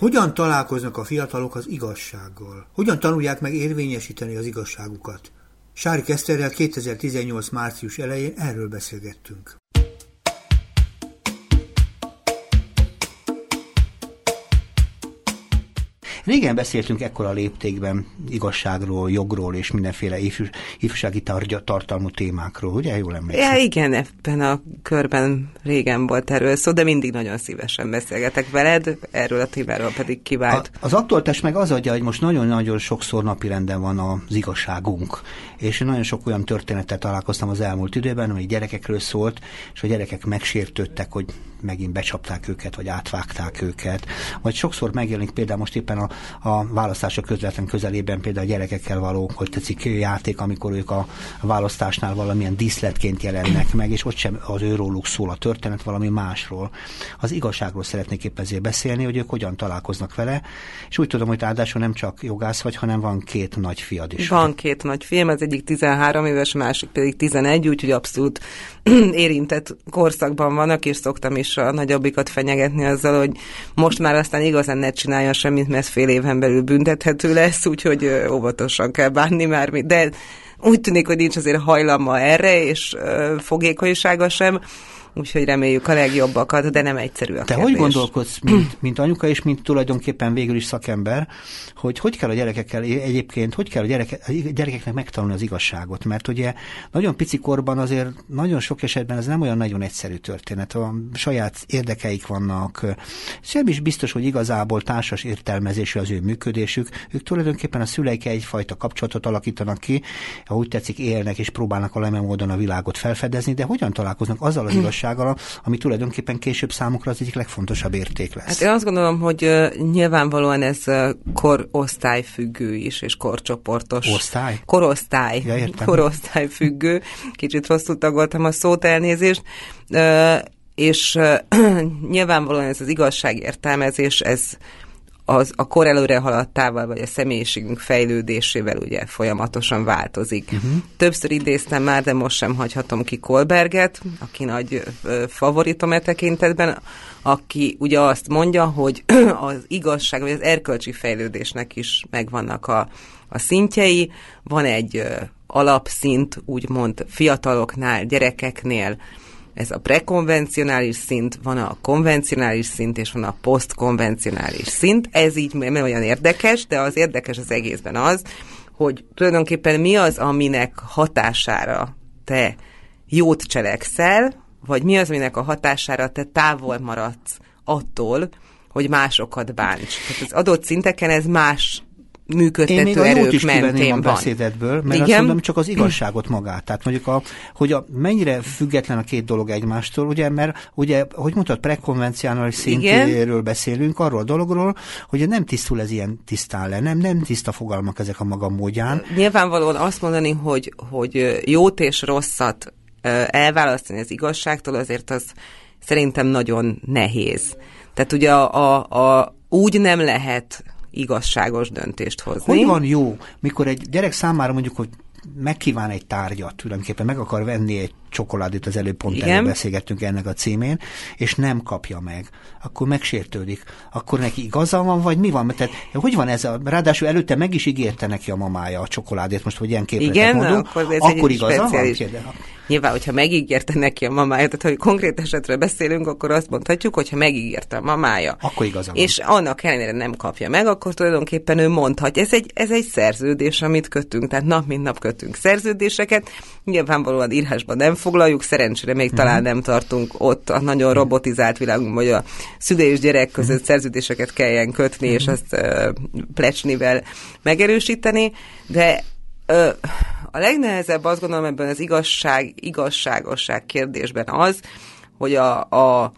Hogyan találkoznak a fiatalok az igazsággal? Hogyan tanulják meg érvényesíteni az igazságukat? Sári Keszterrel 2018. március elején erről beszélgettünk. Régen beszéltünk ekkora léptékben igazságról, jogról és mindenféle ifjúsági targya, tartalmú témákról, ugye? Jól emlékszem? Ja, igen, ebben a körben régen volt erről szó, de mindig nagyon szívesen beszélgetek veled, erről a témáról pedig kivált. A, az aktualitás meg az adja, hogy most nagyon-nagyon sokszor napirenden van az igazságunk, és nagyon sok olyan történetet találkoztam az elmúlt időben, amely gyerekekről szólt, és a gyerekek megsértődtek, hogy megint becsapták őket, vagy átvágták őket. Vagy sokszor megjelenik például most éppen a, a választások közvetlen közelében például a gyerekekkel való, hogy tetszik játék, amikor ők a választásnál valamilyen díszletként jelennek meg, és ott sem az őróluk szól a történet, valami másról. Az igazságról szeretnék épp ezért beszélni, hogy ők hogyan találkoznak vele, és úgy tudom, hogy ráadásul nem csak jogász vagy, hanem van két nagy fiad is. Van két nagy film, az egyik 13 éves, másik pedig 11, úgyhogy abszolút érintett korszakban vannak, és szoktam is a nagyobbikat fenyegetni azzal, hogy most már aztán igazán ne csinálja semmit, mert fél éven belül büntethető lesz, úgyhogy óvatosan kell bánni már, de úgy tűnik, hogy nincs azért hajlama erre, és fogékonysága sem, úgyhogy reméljük a legjobbakat, de nem egyszerű a Te kérdés. hogy gondolkodsz, mint, mint anyuka, és mint tulajdonképpen végül is szakember, hogy hogy kell a gyerekekkel egyébként, hogy kell a, gyereke, a gyerekeknek megtanulni az igazságot, mert ugye nagyon pici korban azért nagyon sok esetben ez nem olyan nagyon egyszerű történet, a saját érdekeik vannak, sem is biztos, hogy igazából társas értelmezésű az ő működésük, ők tulajdonképpen a szüleik egyfajta kapcsolatot alakítanak ki, úgy tetszik, élnek és próbálnak valamilyen módon a világot felfedezni, de hogyan találkoznak azzal az igazsággal, ami tulajdonképpen később számukra az egyik legfontosabb érték lesz. Hát én azt gondolom, hogy nyilvánvalóan ez korosztály függő is, és korcsoportos. Osztály? Korosztály. Ja, értem. Korosztály függő. Kicsit rosszul tagoltam a szót, elnézést. És nyilvánvalóan ez az igazságértelmezés, ez az a kor előre haladtával, vagy a személyiségünk fejlődésével ugye folyamatosan változik. Uh-huh. Többször idéztem már, de most sem hagyhatom ki Kolberget, aki nagy ö, favoritom e tekintetben, aki ugye azt mondja, hogy az igazság, vagy az erkölcsi fejlődésnek is megvannak a, a szintjei. Van egy ö, alapszint, úgymond fiataloknál, gyerekeknél, ez a prekonvencionális szint, van a konvencionális szint, és van a posztkonvencionális szint. Ez így nem olyan érdekes, de az érdekes az egészben az, hogy tulajdonképpen mi az, aminek hatására te jót cselekszel, vagy mi az, aminek a hatására te távol maradsz attól, hogy másokat bánts. Tehát az adott szinteken ez más működtető Én még a erők is mentén van. beszédedből, mert Igen? azt mondom, csak az igazságot magát. Tehát mondjuk, a, hogy a, mennyire független a két dolog egymástól, ugye, mert ugye, hogy mondtad, prekonvencionális szintéről beszélünk, arról a dologról, hogy nem tisztul ez ilyen tisztán le, nem, nem tiszta fogalmak ezek a maga módján. Nyilvánvalóan azt mondani, hogy, hogy jót és rosszat elválasztani az igazságtól, azért az szerintem nagyon nehéz. Tehát ugye a, a, a, úgy nem lehet igazságos döntést hozni. Hogy van jó, mikor egy gyerek számára mondjuk, hogy megkíván egy tárgyat, tulajdonképpen meg akar venni egy csokoládét, az előbb pont előbb beszélgettünk ennek a címén, és nem kapja meg, akkor megsértődik. Akkor neki igaza van, vagy mi van? Mert Tehát, hogy van ez? A, ráadásul előtte meg is ígérte neki a mamája a csokoládét, most hogy ilyen képletet Igen, mondunk, akkor ez akkor igaza van? speciális- Kérde- Nyilván, hogyha megígérte neki a mamája, tehát hogy konkrét esetről beszélünk, akkor azt mondhatjuk, hogyha megígérte a mamája. Akkor igaza van. És annak ellenére nem kapja meg, akkor tulajdonképpen ő mondhatja. Ez egy, ez egy szerződés, amit kötünk, tehát nap mint nap kötünk szerződéseket. Nyilvánvalóan írásban nem foglaljuk, szerencsére még talán nem tartunk ott a nagyon robotizált világunkban, hogy a szülő és gyerek között szerződéseket kelljen kötni, és azt uh, plecsnivel megerősíteni, de ö, a legnehezebb azt gondolom ebben az igazság, igazságosság kérdésben az, hogy a, a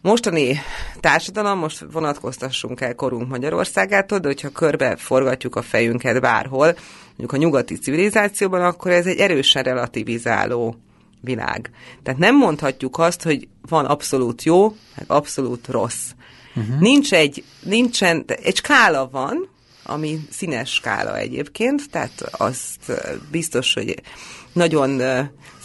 mostani társadalom, most vonatkoztassunk el korunk Magyarországától, de hogyha körbe forgatjuk a fejünket bárhol, mondjuk a nyugati civilizációban, akkor ez egy erősen relativizáló világ. Tehát nem mondhatjuk azt, hogy van abszolút jó, meg abszolút rossz. Uh-huh. Nincs egy, nincsen, egy skála van, ami színes skála egyébként, tehát azt biztos, hogy nagyon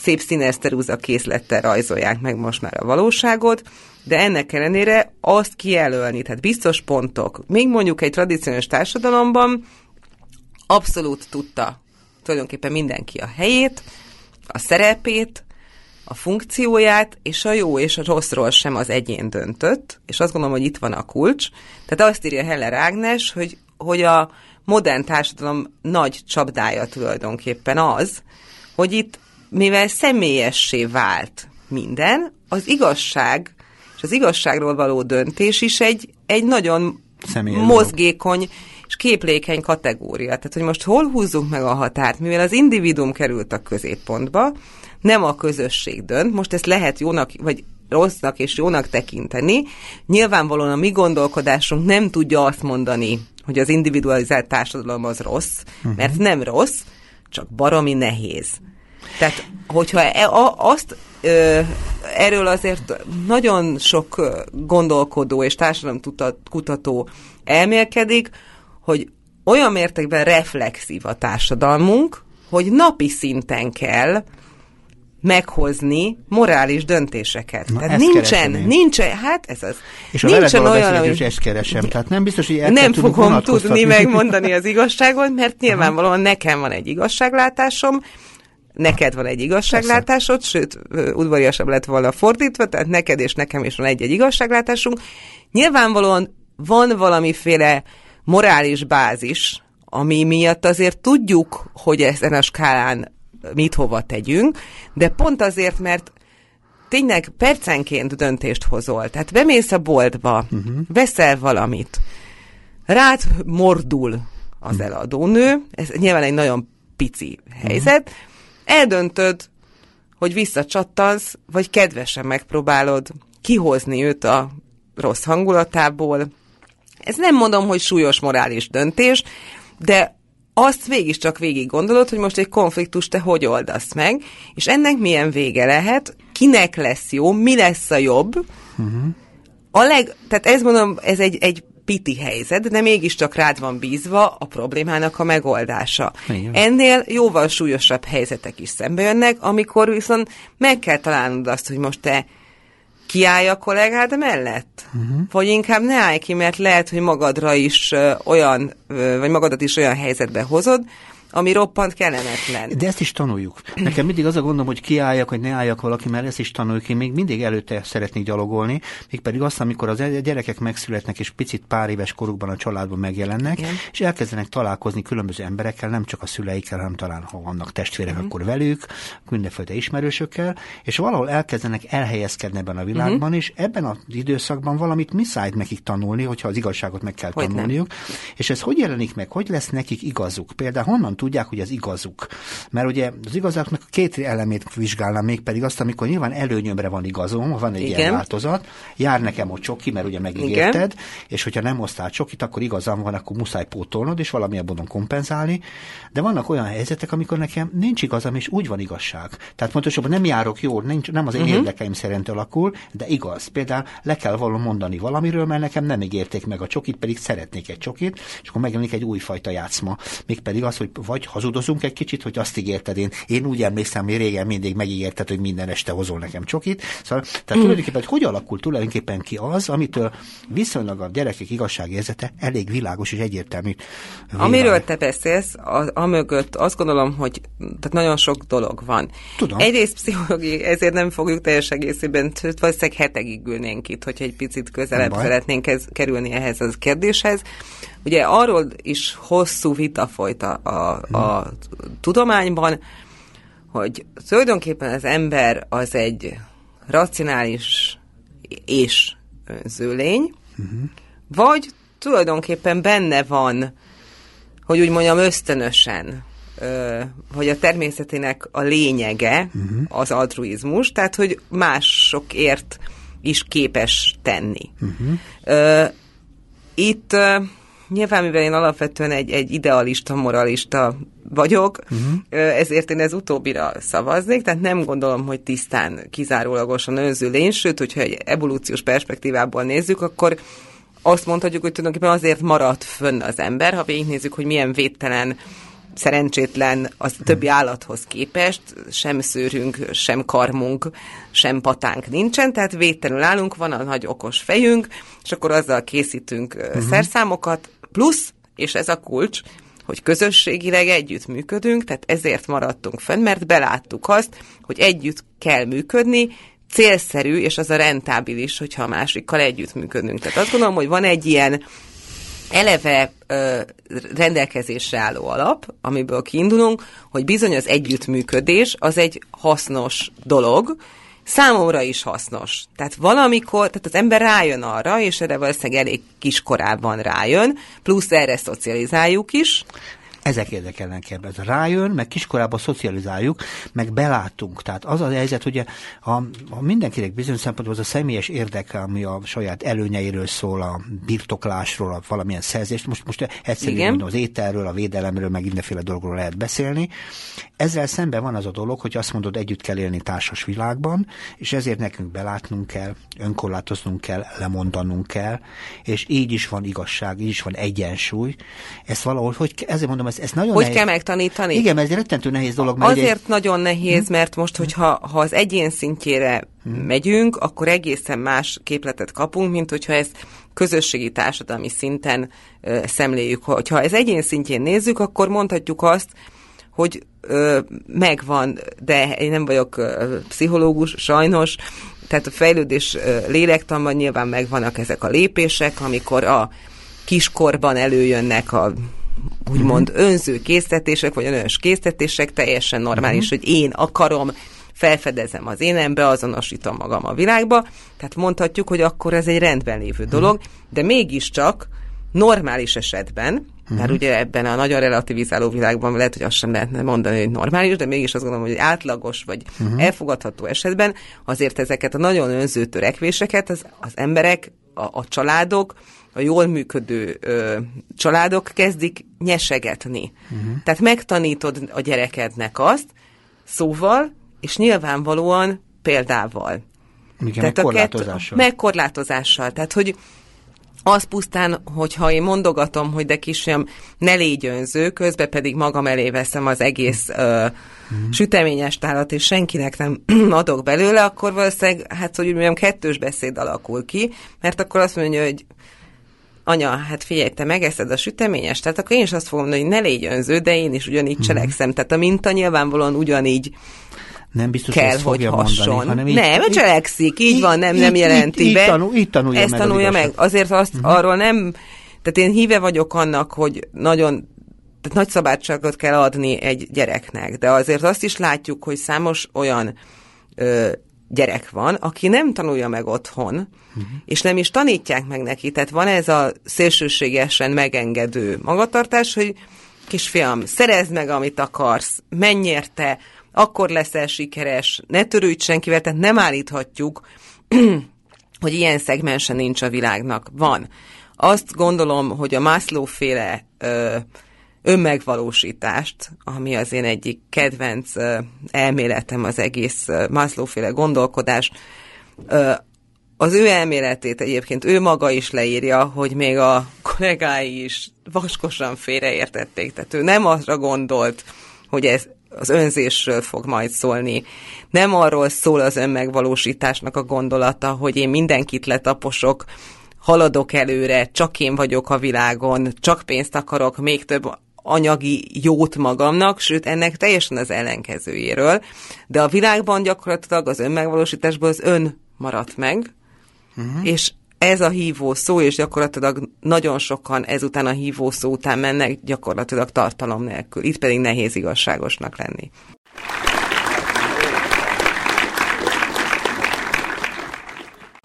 szép színes teruza készlettel rajzolják meg most már a valóságot, de ennek ellenére azt kijelölni, tehát biztos pontok, még mondjuk egy tradicionális társadalomban abszolút tudta tulajdonképpen mindenki a helyét, a szerepét, a funkcióját, és a jó és a rosszról sem az egyén döntött, és azt gondolom, hogy itt van a kulcs. Tehát azt írja Heller Ágnes, hogy, hogy a modern társadalom nagy csapdája tulajdonképpen az, hogy itt, mivel személyessé vált minden, az igazság és az igazságról való döntés is egy, egy nagyon Személyes mozgékony és képlékeny kategória. Tehát, hogy most hol húzzunk meg a határt, mivel az individuum került a középpontba, nem a közösség dönt, most ezt lehet jónak, vagy rossznak és jónak tekinteni. Nyilvánvalóan a mi gondolkodásunk nem tudja azt mondani, hogy az individualizált társadalom az rossz, uh-huh. mert nem rossz, csak baromi nehéz. Tehát, hogyha e, a, azt ö, erről azért nagyon sok gondolkodó és társadalomkutató elmélkedik, hogy olyan mértékben reflexív a társadalmunk, hogy napi szinten kell meghozni morális döntéseket. Na, Tehát nincsen, nincsen, hát ez az. És a nincsen olyan, hogy... ezt keresem, tehát nem biztos, hogy Nem fogom tudni megmondani az igazságot, mert nyilvánvalóan nekem van egy igazságlátásom, neked van egy igazságlátásod, Persze. sőt, udvariasabb lett volna fordítva, tehát neked és nekem is van egy-egy igazságlátásunk. Nyilvánvalóan van valamiféle morális bázis, ami miatt azért tudjuk, hogy ezen a skálán mit hova tegyünk, de pont azért, mert tényleg percenként döntést hozol. Tehát bemész a boltba, uh-huh. veszel valamit, rád mordul az uh-huh. eladónő, ez nyilván egy nagyon pici helyzet, uh-huh. eldöntöd, hogy visszacsattansz, vagy kedvesen megpróbálod kihozni őt a rossz hangulatából. Ez nem mondom, hogy súlyos morális döntés, de azt végig csak végig gondolod, hogy most egy konfliktus te hogy oldasz meg, és ennek milyen vége lehet, kinek lesz jó, mi lesz a jobb. Uh-huh. A leg, tehát ez mondom, ez egy, egy piti helyzet, de mégiscsak rád van bízva a problémának a megoldása. Igen. Ennél jóval súlyosabb helyzetek is szembe jönnek, amikor viszont meg kell találnod azt, hogy most te kiállj a kollégád mellett? Uh-huh. Vagy inkább ne állj ki, mert lehet, hogy magadra is olyan, vagy magadat is olyan helyzetbe hozod, ami roppant kellemetlen. De ezt is tanuljuk. Nekem mindig az a gondom, hogy kiálljak, hogy ne álljak valaki, mert ezt is tanuljuk. Én még mindig előtte szeretnék gyalogolni, mégpedig azt, amikor az gyerekek megszületnek, és picit pár éves korukban a családban megjelennek, Igen. és elkezdenek találkozni különböző emberekkel, nem csak a szüleikkel, hanem talán, ha vannak testvérek, uh-huh. akkor velük, mindenféle ismerősökkel, és valahol elkezdenek elhelyezkedni ebben a világban, uh-huh. és ebben az időszakban valamit miszájt nekik tanulni, hogyha az igazságot meg kell hogy tanulniuk. Nem. És ez hogy jelenik meg, hogy lesz nekik igazuk? Például honnan tudják, hogy az igazuk. Mert ugye az igazaknak a két elemét vizsgálnám még pedig azt, amikor nyilván előnyömre van igazom, van egy Igen. ilyen változat, jár nekem a csoki, mert ugye megígérted, Igen. és hogyha nem osztál csokit, akkor igazam van, akkor muszáj pótolnod, és valamilyen módon kompenzálni. De vannak olyan helyzetek, amikor nekem nincs igazam, és úgy van igazság. Tehát pontosabban nem járok jól, nincs, nem az én uh-huh. érdekeim szerint alakul, de igaz. Például le kell való mondani valamiről, mert nekem nem ígérték meg a csokit, pedig szeretnék egy csokit, és akkor megjelenik egy újfajta játszma. Mégpedig az, hogy vagy hazudozunk egy kicsit, hogy azt ígérted én. Én úgy emlékszem, hogy régen mindig megígérted, hogy minden este hozol nekem csokit. Szóval, tehát mm. tulajdonképpen hogy alakul tulajdonképpen ki az, amitől viszonylag a gyerekek igazságérzete elég világos és egyértelmű. Vélemény. Amiről te beszélsz, a, amögött azt gondolom, hogy tehát nagyon sok dolog van. Tudom. Egyrészt pszichológiai, ezért nem fogjuk teljes egészében, valószínűleg hetekig ülnénk itt, hogyha egy picit közelebb szeretnénk ez, kerülni ehhez a kérdéshez. Ugye arról is hosszú vita folyt a, a, a tudományban, hogy tulajdonképpen az ember az egy racionális és önző lény, uh-huh. vagy tulajdonképpen benne van, hogy úgy mondjam ösztönösen, hogy a természetének a lényege uh-huh. az altruizmus, tehát hogy másokért is képes tenni. Uh-huh. Itt Nyilván, mivel én alapvetően egy, egy idealista, moralista vagyok, uh-huh. ezért én ez utóbbira szavaznék, tehát nem gondolom, hogy tisztán, kizárólagosan önző lény, sőt, hogyha egy evolúciós perspektívából nézzük, akkor azt mondhatjuk, hogy tulajdonképpen azért maradt fönn az ember, ha végignézzük, hogy milyen védtelen szerencsétlen az többi állathoz képest, sem szőrünk, sem karmunk, sem patánk nincsen, tehát védtelenül állunk, van a nagy okos fejünk, és akkor azzal készítünk uh-huh. szerszámokat, plusz, és ez a kulcs, hogy közösségileg együtt működünk, tehát ezért maradtunk fenn, mert beláttuk azt, hogy együtt kell működni, célszerű, és az a rentábilis, hogyha a másikkal együtt működünk. Tehát azt gondolom, hogy van egy ilyen eleve ö, rendelkezésre álló alap, amiből kiindulunk, hogy bizony az együttműködés az egy hasznos dolog, számomra is hasznos. Tehát valamikor, tehát az ember rájön arra, és erre valószínűleg elég kiskorában rájön, plusz erre szocializáljuk is, ezek érdekelnek ebben. Rájön, meg kiskorában szocializáljuk, meg belátunk. Tehát az a helyzet, hogy a, a mindenkinek bizonyos szempontból az a személyes érdeke, ami a saját előnyeiről szól, a birtoklásról, a valamilyen szerzést. Most, most egyszerűen mondom, az ételről, a védelemről, meg mindenféle dolgokról lehet beszélni. Ezzel szemben van az a dolog, hogy azt mondod, együtt kell élni társas világban, és ezért nekünk belátnunk kell, önkorlátoznunk kell, lemondanunk kell, és így is van igazság, így is van egyensúly. Ezt valahol, hogy ezért mondom, ez, ez nagyon Hogy nehéz. kell megtanítani? Igen, ez egy rettentő nehéz dolog. Mert Azért egy... nagyon nehéz, mert most, hogyha ha az egyén szintjére hmm. megyünk, akkor egészen más képletet kapunk, mint hogyha ezt közösségi társadalmi szinten ö, szemléljük. Hogyha ez egyén szintjén nézzük, akkor mondhatjuk azt, hogy ö, megvan, de én nem vagyok ö, pszichológus, sajnos, tehát a fejlődés ö, lélektanban nyilván megvannak ezek a lépések, amikor a kiskorban előjönnek a úgymond uh-huh. önző késztetések, vagy önös késztetések, teljesen normális, uh-huh. hogy én akarom, felfedezem az énem, beazonosítom magam a világba, tehát mondhatjuk, hogy akkor ez egy rendben lévő dolog, de mégiscsak normális esetben, uh-huh. mert ugye ebben a nagyon relativizáló világban lehet, hogy azt sem lehetne mondani, hogy normális, de mégis azt gondolom, hogy átlagos vagy uh-huh. elfogadható esetben azért ezeket a nagyon önző törekvéseket az, az emberek, a, a családok, a jól működő ö, családok kezdik nyesegetni. Uh-huh. Tehát megtanítod a gyerekednek azt, szóval, és nyilvánvalóan példával. Igen, Tehát meg korlátozással. meg korlátozással. Tehát, hogy az pusztán, hogyha én mondogatom, hogy de kisfiam, ne légy önző, közben pedig magam elé veszem az egész ö, mm. süteményes tálat, és senkinek nem adok belőle, akkor valószínűleg, hát hogy mondjam, kettős beszéd alakul ki, mert akkor azt mondja, hogy anya, hát figyelj, te megeszed a süteményes, tehát akkor én is azt fogom mondani, hogy ne légy önző, de én is ugyanígy mm. cselekszem. Tehát a minta nyilvánvalóan ugyanígy nem biztos, kell, hogy, hogy hasson. Mondani, hanem így, nem, így, cselekszik, így, így van, nem, így, nem jelenti így, be. Így, tanul, így tanulja Ezt meg tanulja az meg. Azért azt uh-huh. arról nem, tehát én híve vagyok annak, hogy nagyon tehát nagy szabadságot kell adni egy gyereknek, de azért azt is látjuk, hogy számos olyan ö, gyerek van, aki nem tanulja meg otthon, uh-huh. és nem is tanítják meg neki. Tehát van ez a szélsőségesen megengedő magatartás, hogy kisfiam, szerezd meg, amit akarsz, menj érte, akkor leszel sikeres, ne törődj senkivel, tehát nem állíthatjuk, hogy ilyen szegmense nincs a világnak. Van. Azt gondolom, hogy a Maslow féle önmegvalósítást, ami az én egyik kedvenc elméletem, az egész ö, Maslow féle gondolkodás, az ő elméletét egyébként ő maga is leírja, hogy még a kollégái is vaskosan félreértették. Tehát ő nem arra gondolt, hogy ez az önzésről fog majd szólni. Nem arról szól az önmegvalósításnak a gondolata, hogy én mindenkit letaposok, haladok előre, csak én vagyok a világon, csak pénzt akarok, még több anyagi jót magamnak, sőt ennek teljesen az ellenkezőjéről. De a világban gyakorlatilag az önmegvalósításból az ön maradt meg, uh-huh. és ez a hívó szó, és gyakorlatilag nagyon sokan ezután a hívó szó után mennek gyakorlatilag tartalom nélkül. Itt pedig nehéz igazságosnak lenni.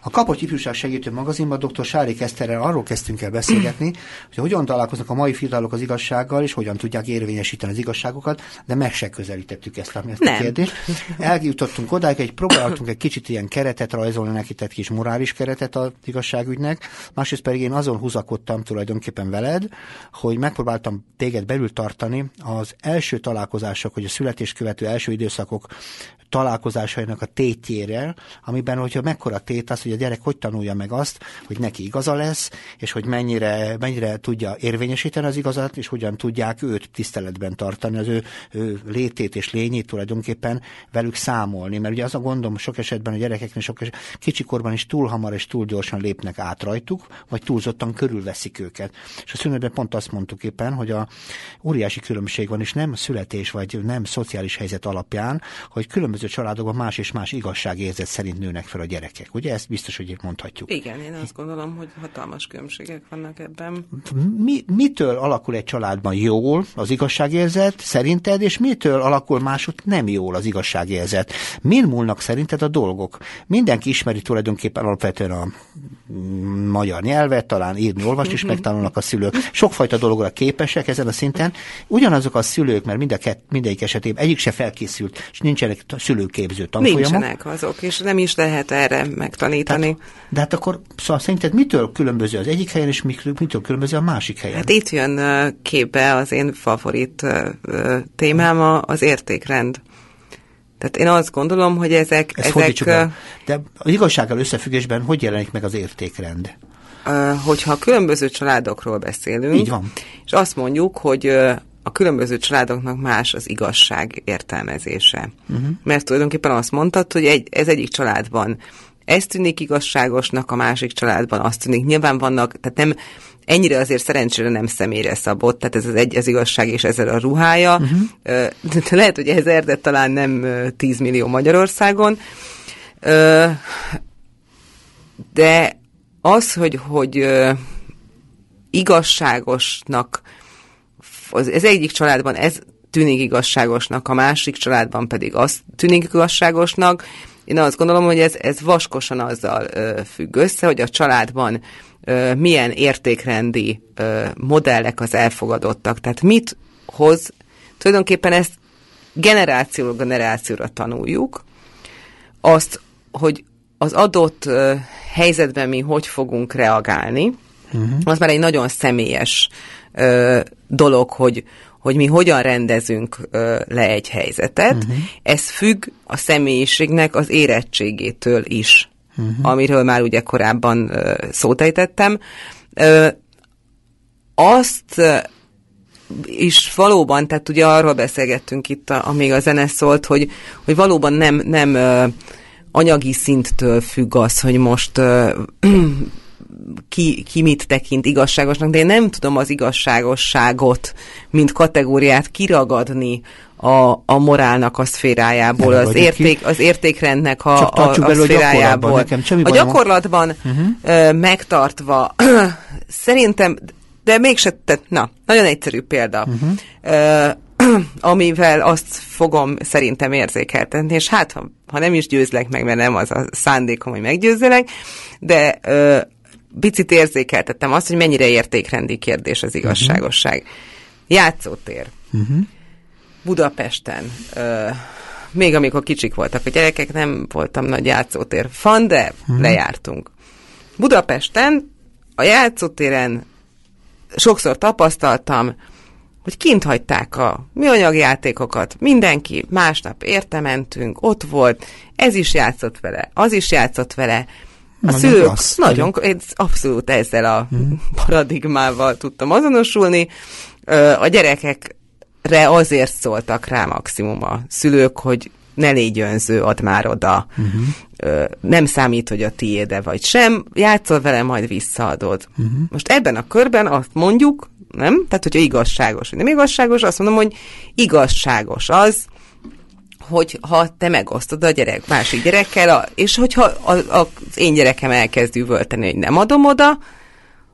A Kapocs Ifjúság Segítő Magazinban dr. Sári Keszterrel arról kezdtünk el beszélgetni, hogy hogyan találkoznak a mai fiatalok az igazsággal, és hogyan tudják érvényesíteni az igazságokat, de meg se közelítettük ezt, a, ezt a kérdést. Eljutottunk odáig, hogy próbáltunk egy kicsit ilyen keretet rajzolni neki, tehát kis morális keretet az igazságügynek, másrészt pedig én azon húzakodtam tulajdonképpen veled, hogy megpróbáltam téged belül tartani az első találkozások, hogy a születés követő első időszakok találkozásainak a tétjére, amiben, hogyha mekkora tét az, hogy gyerek hogy tanulja meg azt, hogy neki igaza lesz, és hogy mennyire, mennyire tudja érvényesíteni az igazat, és hogyan tudják őt tiszteletben tartani, az ő, ő létét és lényét tulajdonképpen velük számolni. Mert ugye az a gondom sok esetben a gyerekeknél sok esetben, kicsikorban is túl hamar és túl gyorsan lépnek át rajtuk, vagy túlzottan körülveszik őket. És a szünetben pont azt mondtuk éppen, hogy a óriási különbség van, és nem születés vagy nem szociális helyzet alapján, hogy különböző családokban más és más igazságérzet szerint nőnek fel a gyerekek. Ugye ezt biztos, hogy mondhatjuk. Igen, én azt gondolom, hogy hatalmas különbségek vannak ebben. Mi, mitől alakul egy családban jól az igazságérzet szerinted, és mitől alakul másod nem jól az igazságérzet? Min múlnak szerinted a dolgok? Mindenki ismeri tulajdonképpen alapvetően a magyar nyelvet, talán írni, olvasni is megtanulnak a szülők. Sokfajta dologra képesek ezen a szinten. Ugyanazok a szülők, mert mind a kett, mindegyik esetében egyik se felkészült, és nincsenek szülőképző tanfolyamok. Nincsenek azok, és nem is lehet erre megtanítani. Tehát, de hát akkor szóval szerinted mitől különböző az egyik helyen, és mitől különböző a másik helyen? Hát itt jön képbe az én favorit témám, az értékrend. Tehát én azt gondolom, hogy ezek... Ezt ezek be. De az igazsággal összefüggésben hogy jelenik meg az értékrend? Hogyha különböző családokról beszélünk, Így van. és azt mondjuk, hogy a különböző családoknak más az igazság értelmezése. Uh-huh. Mert tulajdonképpen azt mondtad, hogy egy, ez egyik családban ez tűnik igazságosnak, a másik családban azt tűnik. Nyilván vannak, tehát nem, ennyire azért szerencsére nem személyre szabott, tehát ez az egy az igazság és ezzel a ruhája. Uh-huh. De lehet, hogy ezer, de talán nem 10 millió Magyarországon. De az, hogy, hogy igazságosnak, az, ez egyik családban ez tűnik igazságosnak, a másik családban pedig az tűnik igazságosnak. Én azt gondolom, hogy ez, ez vaskosan azzal ö, függ össze, hogy a családban ö, milyen értékrendi ö, modellek az elfogadottak. Tehát mit hoz, tulajdonképpen ezt generációról generációra tanuljuk, azt, hogy az adott ö, helyzetben mi hogy fogunk reagálni, uh-huh. az már egy nagyon személyes ö, dolog, hogy, hogy mi hogyan rendezünk le egy helyzetet. Uh-huh. Ez függ a személyiségnek az érettségétől is, uh-huh. amiről már ugye korábban szót ejtettem. Azt is valóban, tehát ugye arról beszélgettünk itt, amíg a zene szólt, hogy, hogy valóban nem, nem anyagi szinttől függ az, hogy most ki, ki mit tekint igazságosnak, de én nem tudom az igazságosságot, mint kategóriát kiragadni a, a morálnak a szférájából, az, érték, az értékrendnek a, a, a szférájából. A gyakorlatban uh-huh. megtartva, szerintem, de mégse, tehát, na, nagyon egyszerű példa. Uh-huh. Ö, amivel azt fogom szerintem érzékeltetni, és hát, ha, ha nem is győzlek meg, mert nem az a szándékom, hogy meggyőzzelek, de ö, picit érzékeltettem azt, hogy mennyire értékrendi kérdés az igazságosság. Uh-huh. Játszótér. Uh-huh. Budapesten. Ö, még amikor kicsik voltak a gyerekek, nem voltam nagy játszótér fan, de uh-huh. lejártunk. Budapesten a játszótéren sokszor tapasztaltam, hogy kint hagyták a műanyag játékokat, mindenki másnap érte mentünk, ott volt, ez is játszott vele, az is játszott vele, a nagyon szülők klassz, nagyon, én abszolút ezzel a hmm. paradigmával tudtam azonosulni. A gyerekekre azért szóltak rá maximum a szülők, hogy ne légy önző, add már oda. Uh-huh. Nem számít, hogy a tiéde vagy sem, játszol vele, majd visszaadod. Uh-huh. Most ebben a körben azt mondjuk, nem? Tehát, hogyha igazságos, vagy nem igazságos, azt mondom, hogy igazságos az, hogy ha te megosztod a gyerek másik gyerekkel, a, és hogyha a, a, az én gyerekem elkezd üvölteni, hogy nem adom oda,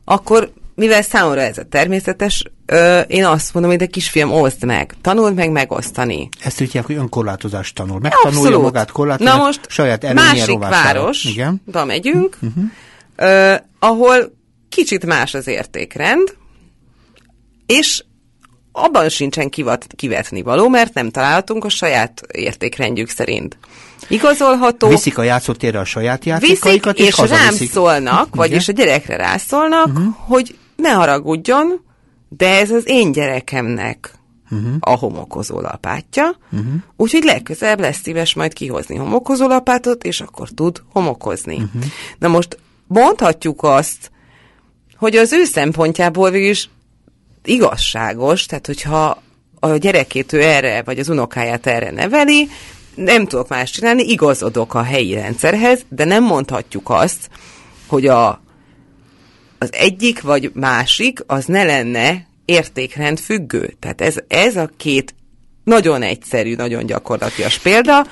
akkor mivel számomra ez a természetes, ö, én azt mondom, hogy de kisfiam, oszd meg, tanuld meg megosztani. Ezt úgy hogy önkorlátozást tanul. Megtanulja Abszolút. magát korlátozni, Na most saját másik város, Igen. da megyünk, uh-huh. ö, ahol kicsit más az értékrend, és abban sincsen kivat, kivetni való, mert nem találhatunk a saját értékrendjük szerint. Igazolható. Viszik a játszótérre a saját játékaikat, és, és rám viszik. szólnak, Igen. vagyis a gyerekre rászólnak, uh-huh. hogy ne haragudjon, de ez az én gyerekemnek uh-huh. a homokozó lapátja, uh-huh. úgyhogy legközelebb lesz szíves majd kihozni homokozó lapátot, és akkor tud homokozni. Uh-huh. Na most mondhatjuk azt, hogy az ő szempontjából is igazságos, tehát hogyha a gyerekét ő erre, vagy az unokáját erre neveli, nem tudok más csinálni, igazodok a helyi rendszerhez, de nem mondhatjuk azt, hogy a, az egyik vagy másik az ne lenne értékrend függő. Tehát ez, ez a két nagyon egyszerű, nagyon gyakorlatias példa,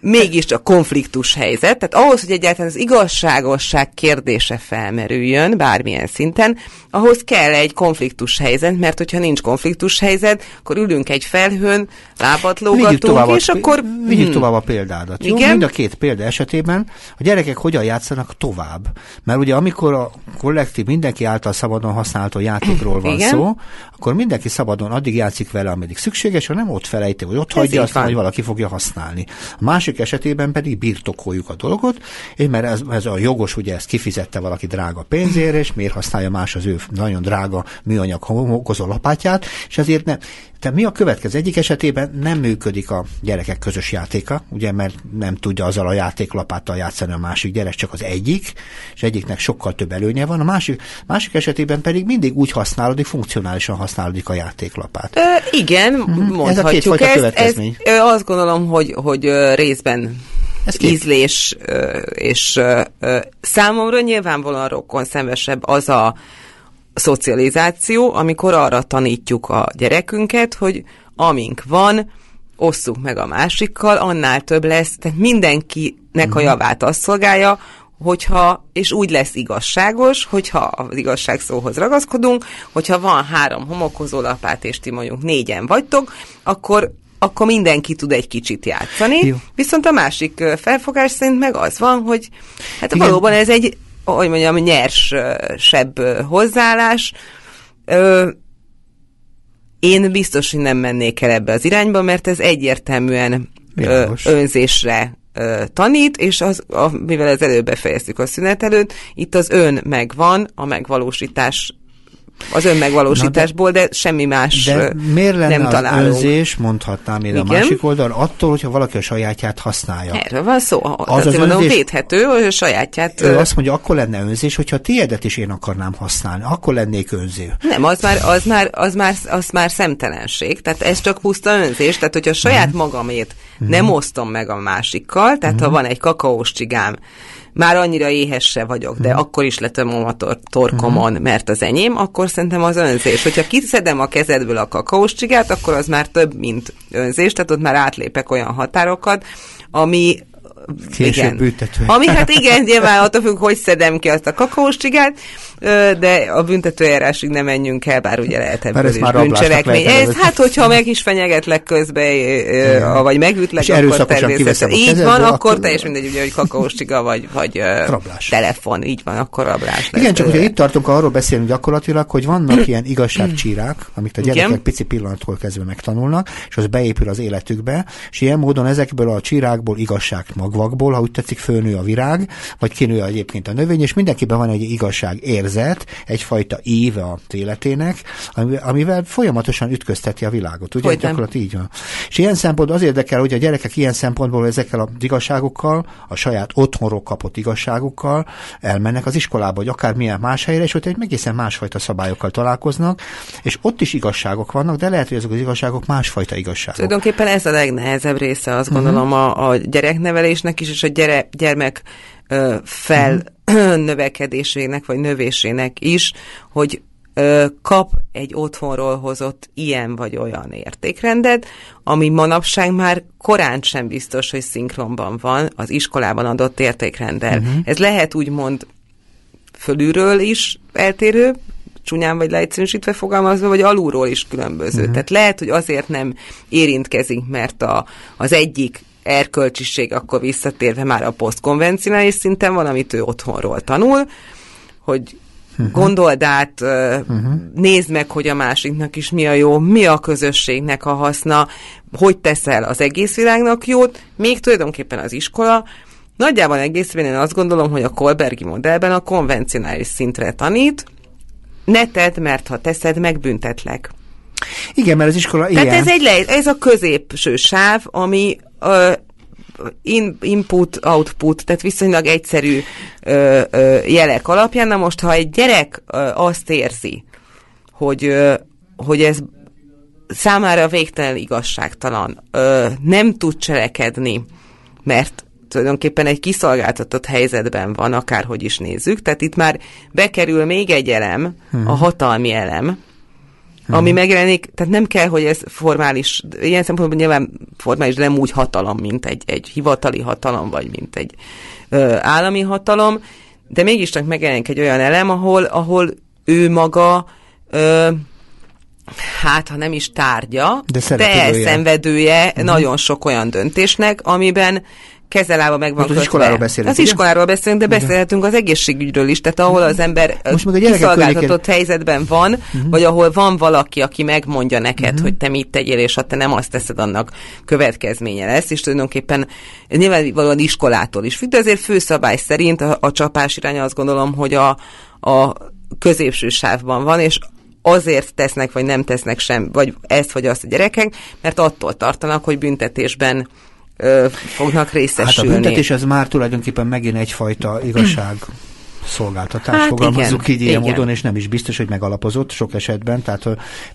mégiscsak konfliktus helyzet, tehát ahhoz, hogy egyáltalán az igazságosság kérdése felmerüljön bármilyen szinten, ahhoz kell egy konfliktus helyzet, mert hogyha nincs konfliktus helyzet, akkor ülünk egy felhőn, lábat lógatunk, és a, akkor... Vigyük hmm. tovább a példádat. Jó? Igen? Mind a két példa esetében a gyerekek hogyan játszanak tovább. Mert ugye amikor a kollektív mindenki által szabadon használható játékról van Igen? szó, akkor mindenki szabadon addig játszik vele, ameddig szükséges, ha nem ott felejti, vagy ott Ez hagyja, aztán, hogy valaki fogja használni. A másik esetében pedig birtokoljuk a dolgot, és mert ez, ez a jogos, ugye ezt kifizette valaki drága pénzért, és miért használja más az ő nagyon drága műanyag homokozó lapátját, és ezért nem. Tehát mi a következő? Egyik esetében nem működik a gyerekek közös játéka, ugye, mert nem tudja azzal a játéklapáttal játszani a másik gyerek, csak az egyik, és egyiknek sokkal több előnye van, a másik, másik esetében pedig mindig úgy használódik, funkcionálisan használódik a játéklapát. Ö, igen, mm-hmm. mondhatjuk ez ezt. Ez, ö, azt gondolom, hogy, hogy részben ez ízlés, és számomra nyilvánvalóan rokon szembesebb az a szocializáció, amikor arra tanítjuk a gyerekünket, hogy amink van, osszuk meg a másikkal, annál több lesz, tehát mindenkinek a mhm. javát azt szolgálja, hogyha, és úgy lesz igazságos, hogyha az igazság szóhoz ragaszkodunk, hogyha van három homokozó lapát, és ti mondjuk négyen vagytok, akkor akkor mindenki tud egy kicsit játszani. Jó. Viszont a másik felfogás szerint meg az van, hogy hát Igen. valóban ez egy hogy mondjam, nyersebb hozzáállás. Én biztos, hogy nem mennék el ebbe az irányba, mert ez egyértelműen Világos. önzésre tanít, és az, a, mivel az előbb befejeztük a szünet előtt, itt az ön megvan, a megvalósítás az önmegvalósításból, de, de semmi más de miért lenne nem az találunk. önzés, mondhatnám én a másik oldalon, attól, hogyha valaki a sajátját használja. Erről van szó. Az, az mondom, önzés, védhető, hogy a sajátját... Ő azt mondja, akkor lenne önzés, hogyha a tiédet is én akarnám használni, akkor lennék önző. Nem, az már, az már, az már, az már szemtelenség, tehát ez csak puszta önzés, tehát hogyha a saját uh-huh. magamét uh-huh. nem osztom meg a másikkal, tehát uh-huh. ha van egy kakaós csigám, már annyira éhes vagyok, de mm. akkor is letömöm a tor- torkomon, mm. mert az enyém, akkor szerintem az önzés. Hogyha kiszedem a kezedből a kakaós csigát, akkor az már több, mint önzés, tehát ott már átlépek olyan határokat, ami Később igen. büntető. Ami hát igen, nyilván attól függ, hogy szedem ki azt a kakaós csigát, de a büntetőjárásig nem menjünk el, bár ugye lehet ebből is bűncselekmény. Ez, hát, hogyha meg is fenyegetlek közben, vagy megütlek, és akkor természetesen. Így van, akkor, akkor teljesen mindegy, ugye, hogy kakaós csiga, vagy, vagy rablás. telefon, így van, akkor rablás. Igen, csak ugye itt tartunk, arról beszélni gyakorlatilag, hogy vannak ilyen igazságcsírák, amit a gyerekek igen? pici pillanattól kezdve megtanulnak, és az beépül az életükbe, és ilyen módon ezekből a csirákból igazság magvakból, ha úgy tetszik, fölnő a virág, vagy kinő egyébként a növény, és mindenkiben van egy igazság érzet, egyfajta éve a életének, amivel folyamatosan ütközteti a világot. Ugye hogy gyakorlatilag így van. És ilyen szempontból az érdekel, hogy a gyerekek ilyen szempontból ezekkel az igazságokkal, a saját otthonról kapott igazságokkal elmennek az iskolába, vagy akár milyen más helyre, és ott egy egészen másfajta szabályokkal találkoznak, és ott is igazságok vannak, de lehet, hogy azok az igazságok másfajta igazságok. Tulajdonképpen ez a legnehezebb része, azt uh-huh. gondolom, a, a gyereknevelésnek is, és a gyere, gyermek ö, felnövekedésének, vagy növésének is, hogy ö, kap egy otthonról hozott ilyen vagy olyan értékrendet, ami manapság már korán sem biztos, hogy szinkronban van az iskolában adott értékrendel. Uh-huh. Ez lehet úgymond fölülről is eltérő, csúnyán vagy leegyszerűsítve fogalmazva, vagy alulról is különböző. Uh-huh. Tehát lehet, hogy azért nem érintkezünk, mert a, az egyik erkölcsiség akkor visszatérve már a posztkonvencionális szinten van, amit ő otthonról tanul, hogy uh-huh. gondold át, uh-huh. nézd meg, hogy a másiknak is mi a jó, mi a közösségnek a haszna, hogy teszel az egész világnak jót, még tulajdonképpen az iskola, Nagyjából egészben én azt gondolom, hogy a Kolbergi modellben a konvencionális szintre tanít, ne tedd, mert ha teszed, megbüntetlek. Igen, mert az iskola Tehát ilyen. ez, egy le, ez a középső sáv, ami in, input, output, tehát viszonylag egyszerű ö, ö, jelek alapján. Na most, ha egy gyerek ö, azt érzi, hogy, ö, hogy ez számára végtelen igazságtalan, ö, nem tud cselekedni, mert tulajdonképpen egy kiszolgáltatott helyzetben van, akárhogy is nézzük. Tehát itt már bekerül még egy elem, hmm. a hatalmi elem, ami megjelenik, tehát nem kell, hogy ez formális, ilyen szempontból nyilván formális, de nem úgy hatalom, mint egy, egy hivatali hatalom, vagy mint egy ö, állami hatalom, de mégiscsak megjelenik egy olyan elem, ahol, ahol ő maga ö, hát ha nem is tárgya, De de, elszenvedője uh-huh. nagyon sok olyan döntésnek, amiben kezelába meg van Most az iskoláról beszélünk, Az ugye? iskoláról beszélünk, de beszélhetünk az egészségügyről is, tehát ahol az ember Most meg a kiszolgáltatott helyzetben van, uh-huh. vagy ahol van valaki, aki megmondja neked, uh-huh. hogy te mit tegyél, és ha te nem azt teszed, annak következménye lesz, és tulajdonképpen nyilvánvalóan iskolától is függ, de azért főszabály szerint a, a csapás iránya azt gondolom, hogy a, a középső sávban van, és azért tesznek, vagy nem tesznek sem, vagy ezt, vagy azt a gyerekek, mert attól tartanak, hogy büntetésben ö, fognak Hát a részesülni. büntetés az már tulajdonképpen megint egyfajta igazság szolgáltatás, Hát fogalmazzuk igen, így ilyen igen. módon, és nem is biztos, hogy megalapozott sok esetben, tehát ö,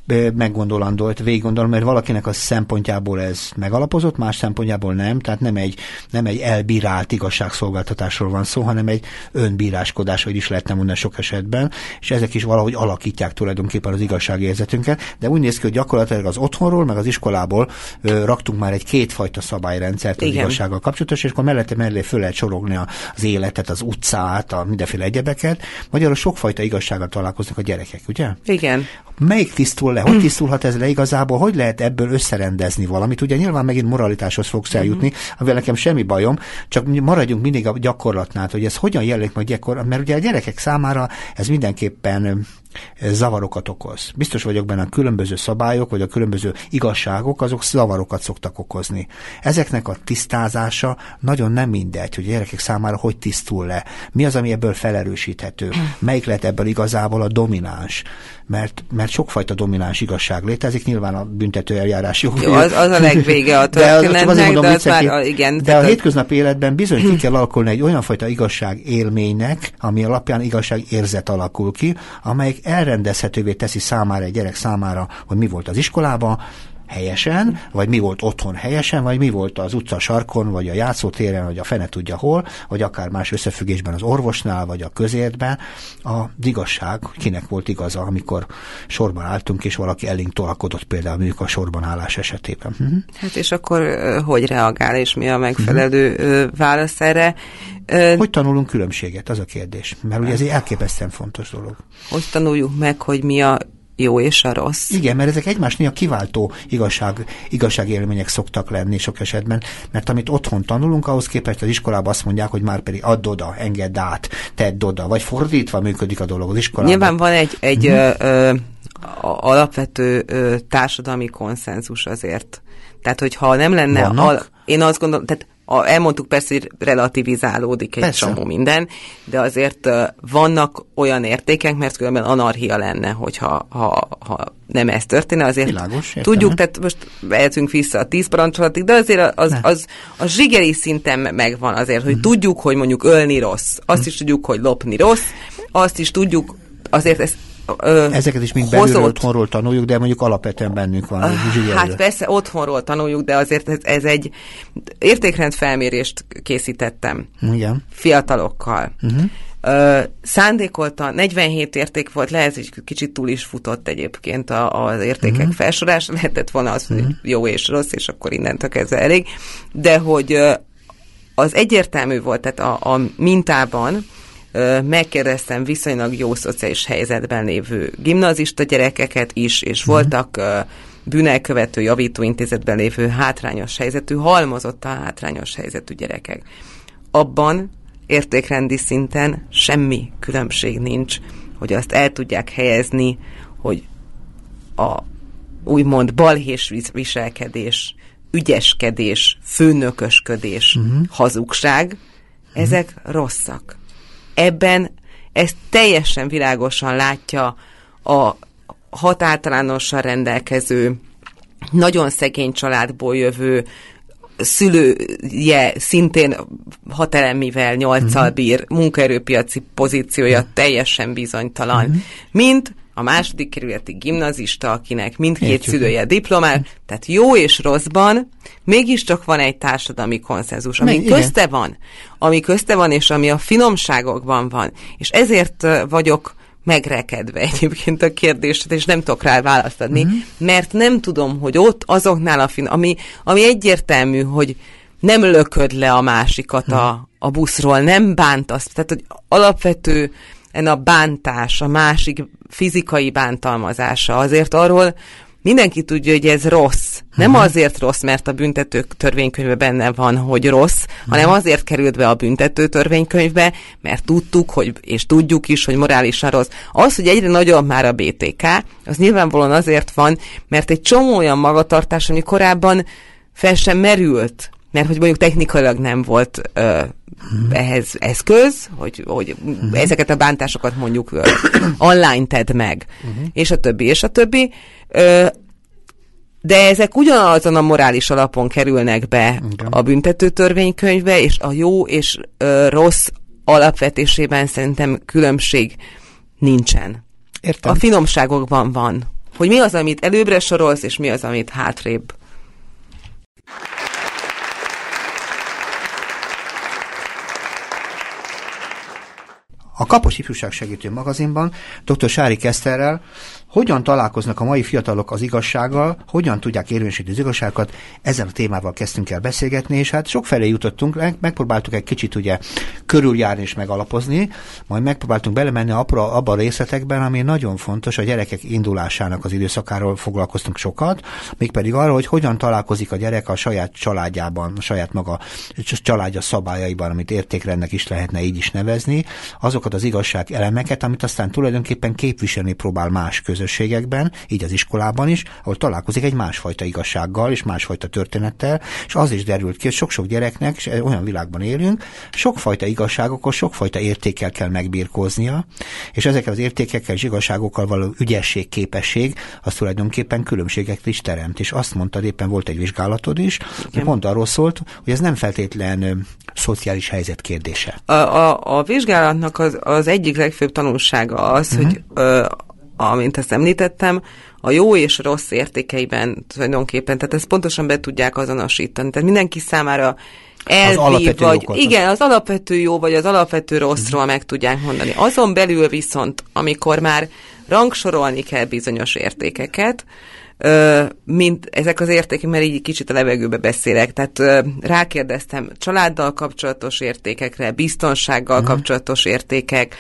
ö, meggondolandólt, végig gondolom, mert valakinek a szempontjából ez megalapozott, más szempontjából nem, tehát nem egy, nem egy elbírált igazságszolgáltatásról van szó, hanem egy önbíráskodás, hogy is lehetne mondani sok esetben, és ezek is valahogy alakítják tulajdonképpen az igazságérzetünket, de úgy néz ki, hogy gyakorlatilag az otthonról, meg az iskolából ö, raktunk már egy kétfajta szabályrendszert az Igen. igazsággal kapcsolatos, és akkor mellette mellé föl lehet sorogni az életet, az utcát, a mindenféle egyebeket. Magyarul sokfajta igazsággal találkoznak a gyerekek, ugye? Igen. Melyik tisztul le? Hogy tisztulhat ez le igazából? Hogy lehet ebből összerendezni valamit? Ugye nyilván megint moralitáshoz fogsz eljutni, amivel nekem semmi bajom, csak maradjunk mindig a gyakorlatnál, hogy ez hogyan jelenik majd gyakor, mert ugye a gyerekek számára ez mindenképpen zavarokat okoz. Biztos vagyok benne, a különböző szabályok, vagy a különböző igazságok, azok zavarokat szoktak okozni. Ezeknek a tisztázása nagyon nem mindegy, hogy a gyerekek számára hogy tisztul le. Mi az, ami ebből felerősíthető? Melyik lehet ebből igazából a domináns? Mert, mert sokfajta domináns igazság létezik, nyilván a büntető eljárás jog. Jó, az, az a legvége a De az- történetnek, mondom de az már, a- igen. de a hétköznapi életben bizony ki kell alakulni egy olyan fajta igazság élménynek, ami alapján igazság érzet alakul ki, amelyik elrendezhetővé teszi számára, egy gyerek számára, hogy mi volt az iskolában, helyesen, vagy mi volt otthon helyesen, vagy mi volt az utca sarkon, vagy a játszótéren, vagy a fene tudja hol, vagy akár más összefüggésben az orvosnál, vagy a közértben. A igazság, kinek volt igaza, amikor sorban álltunk, és valaki elénk tolakodott például mondjuk a sorban állás esetében. Mhm. Hát és akkor hogy reagál, és mi a megfelelő ö, válasz erre? Hogy tanulunk különbséget, az a kérdés. Mert ugye ez egy elképesztően fontos dolog. hogy tanuljuk meg, hogy mi a jó és a rossz? Igen, mert ezek egymás néha kiváltó igazság, igazságélmények szoktak lenni sok esetben, mert amit otthon tanulunk, ahhoz képest az iskolában azt mondják, hogy már pedig add oda, engedd át, tedd oda, vagy fordítva működik a dolog az iskolában. Nyilván van egy, egy Mhm. ö, ö, alapvető ö, társadalmi konszenzus azért. Tehát, hogyha nem lenne... Vannak? Al, én azt gondolom, tehát a, elmondtuk persze, hogy relativizálódik egy Persze. csomó minden, de azért vannak olyan értékek, mert különben anarchia lenne, hogyha ha, ha nem ez történne, azért Világos, értem. tudjuk, tehát most mehetünk vissza a tíz parancsolatig, de azért az, az, az zsigeri szinten megvan azért, hogy tudjuk, hogy mondjuk ölni rossz, azt is tudjuk, hogy lopni rossz, azt is tudjuk, azért ez ö, Ezeket is mind belülről hozott- otthonról tanuljuk, de mondjuk alapvetően bennünk van. ez zsigerül. Hát persze otthonról tanuljuk, de azért ez, ez egy értékrend felmérést készítettem Igen. fiatalokkal. Mhm. Uh-huh. Ö, szándékolta, 47 érték volt, lehet, hogy kicsit túl is futott egyébként a, az értékek Mhm. uh-huh. felsorása, lehetett volna az, hogy jó és rossz, és akkor innentől kezdve elég, de hogy az egyértelmű volt, tehát a, a mintában megkérdeztem viszonylag jó szociális helyzetben lévő gimnazista gyerekeket is, és Mhm. voltak bűnelkövető javítóintézetben lévő hátrányos helyzetű, halmozottan hátrányos helyzetű gyerekek. Abban értékrendi szinten semmi különbség nincs, hogy azt el tudják helyezni, hogy a úgymond balhés vis- viselkedés, ügyeskedés, főnökösködés, uh-huh. hazugság, ezek rosszak. Ebben ezt teljesen világosan látja a hatáltalánosan rendelkező, nagyon szegény családból jövő, szülője szintén hat elemivel, nyolccal uh-huh. bír, munkaerőpiaci pozíciója teljesen bizonytalan, uh-huh. mint a második kerületi gimnazista, akinek mindkét Értjük. szülője diplomát, tehát jó és rosszban, mégiscsak van egy társadalmi konszenzus, ami Meg, közte igen. van, ami közte van, és ami a finomságokban van. És ezért vagyok megrekedve egyébként a kérdést, és nem tudok rá választ adni, uh-huh. mert nem tudom, hogy ott azoknál a fin, ami, ami egyértelmű, hogy nem lököd le a másikat uh-huh. a, a buszról, nem bántasz. Tehát, hogy alapvető en a bántás, a másik fizikai bántalmazása, azért arról mindenki tudja, hogy ez rossz. Nem uh-huh. azért rossz, mert a büntető törvénykönyvben benne van, hogy rossz, uh-huh. hanem azért került be a büntető törvénykönyvbe, mert tudtuk, hogy, és tudjuk is, hogy morálisan rossz. Az, hogy egyre nagyobb már a BTK, az nyilvánvalóan azért van, mert egy csomó olyan magatartás, ami korábban fel sem merült, mert hogy mondjuk technikailag nem volt ö, uh-huh. ehhez eszköz, hogy, hogy uh-huh. ezeket a bántásokat mondjuk ö, online tedd meg, uh-huh. és a többi, és a többi. Ö, de ezek ugyanazon a morális alapon kerülnek be Igen. a büntető törvénykönyvbe, és a jó és ö, rossz alapvetésében szerintem különbség nincsen. Értem. A finomságokban van. Hogy mi az, amit előbbre sorolsz, és mi az, amit hátrébb. A Kapos Ifjúság Segítő magazinban dr. Sári Keszterrel hogyan találkoznak a mai fiatalok az igazsággal, hogyan tudják érvényesíteni az igazságokat, ezen a témával kezdtünk el beszélgetni, és hát sokfelé jutottunk, megpróbáltuk egy kicsit ugye körüljárni és megalapozni, majd megpróbáltunk belemenni abba, abba a részletekben, ami nagyon fontos, a gyerekek indulásának az időszakáról foglalkoztunk sokat, mégpedig arról, hogy hogyan találkozik a gyerek a saját családjában, a saját maga családja szabályaiban, amit értékrendnek is lehetne így is nevezni, azokat az igazság elemeket, amit aztán tulajdonképpen képviselni próbál más között közösségekben, így az iskolában is, ahol találkozik egy másfajta igazsággal és másfajta történettel, és az is derült ki, hogy sok-sok gyereknek, és olyan világban élünk, sokfajta igazságokhoz, sokfajta értékkel kell megbírkoznia, és ezekkel az értékekkel és igazságokkal való ügyesség, képesség, az tulajdonképpen különbségeket is teremt. És azt mondtad, éppen volt egy vizsgálatod is, hogy pont arról szólt, hogy ez nem feltétlen ö, szociális helyzet kérdése. A, a, a vizsgálatnak az, az egyik legfőbb tanulsága az, uh-huh. hogy ö, amint ezt említettem, a jó és rossz értékeiben tulajdonképpen, tehát ezt pontosan be tudják azonosítani. Tehát mindenki számára elvi, vagy jókat. igen, az alapvető jó, vagy az alapvető rosszról uh-huh. meg tudják mondani. Azon belül viszont, amikor már rangsorolni kell bizonyos értékeket, mint ezek az értékek, mert így kicsit a levegőbe beszélek. Tehát rákérdeztem családdal kapcsolatos értékekre, biztonsággal uh-huh. kapcsolatos értékek,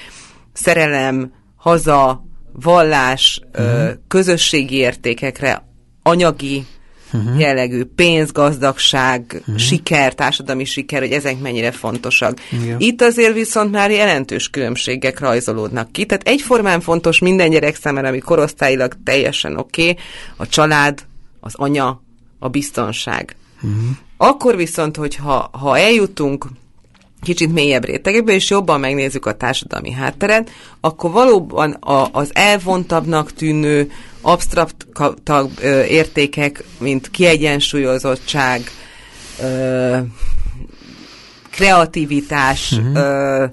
szerelem, haza, vallás, uh-huh. közösségi értékekre, anyagi uh-huh. jellegű pénz, gazdagság, uh-huh. siker, társadalmi siker, hogy ezek mennyire fontosak. Igen. Itt azért viszont már jelentős különbségek rajzolódnak ki. Tehát egyformán fontos minden gyerek számára, ami korosztályilag teljesen oké, okay, a család, az anya, a biztonság. Uh-huh. Akkor viszont, hogyha ha eljutunk kicsit mélyebb rétegekbe, és jobban megnézzük a társadalmi hátteret, akkor valóban a, az elvontabbnak tűnő absztraktabb értékek, mint kiegyensúlyozottság, ö, kreativitás, uh-huh. ö,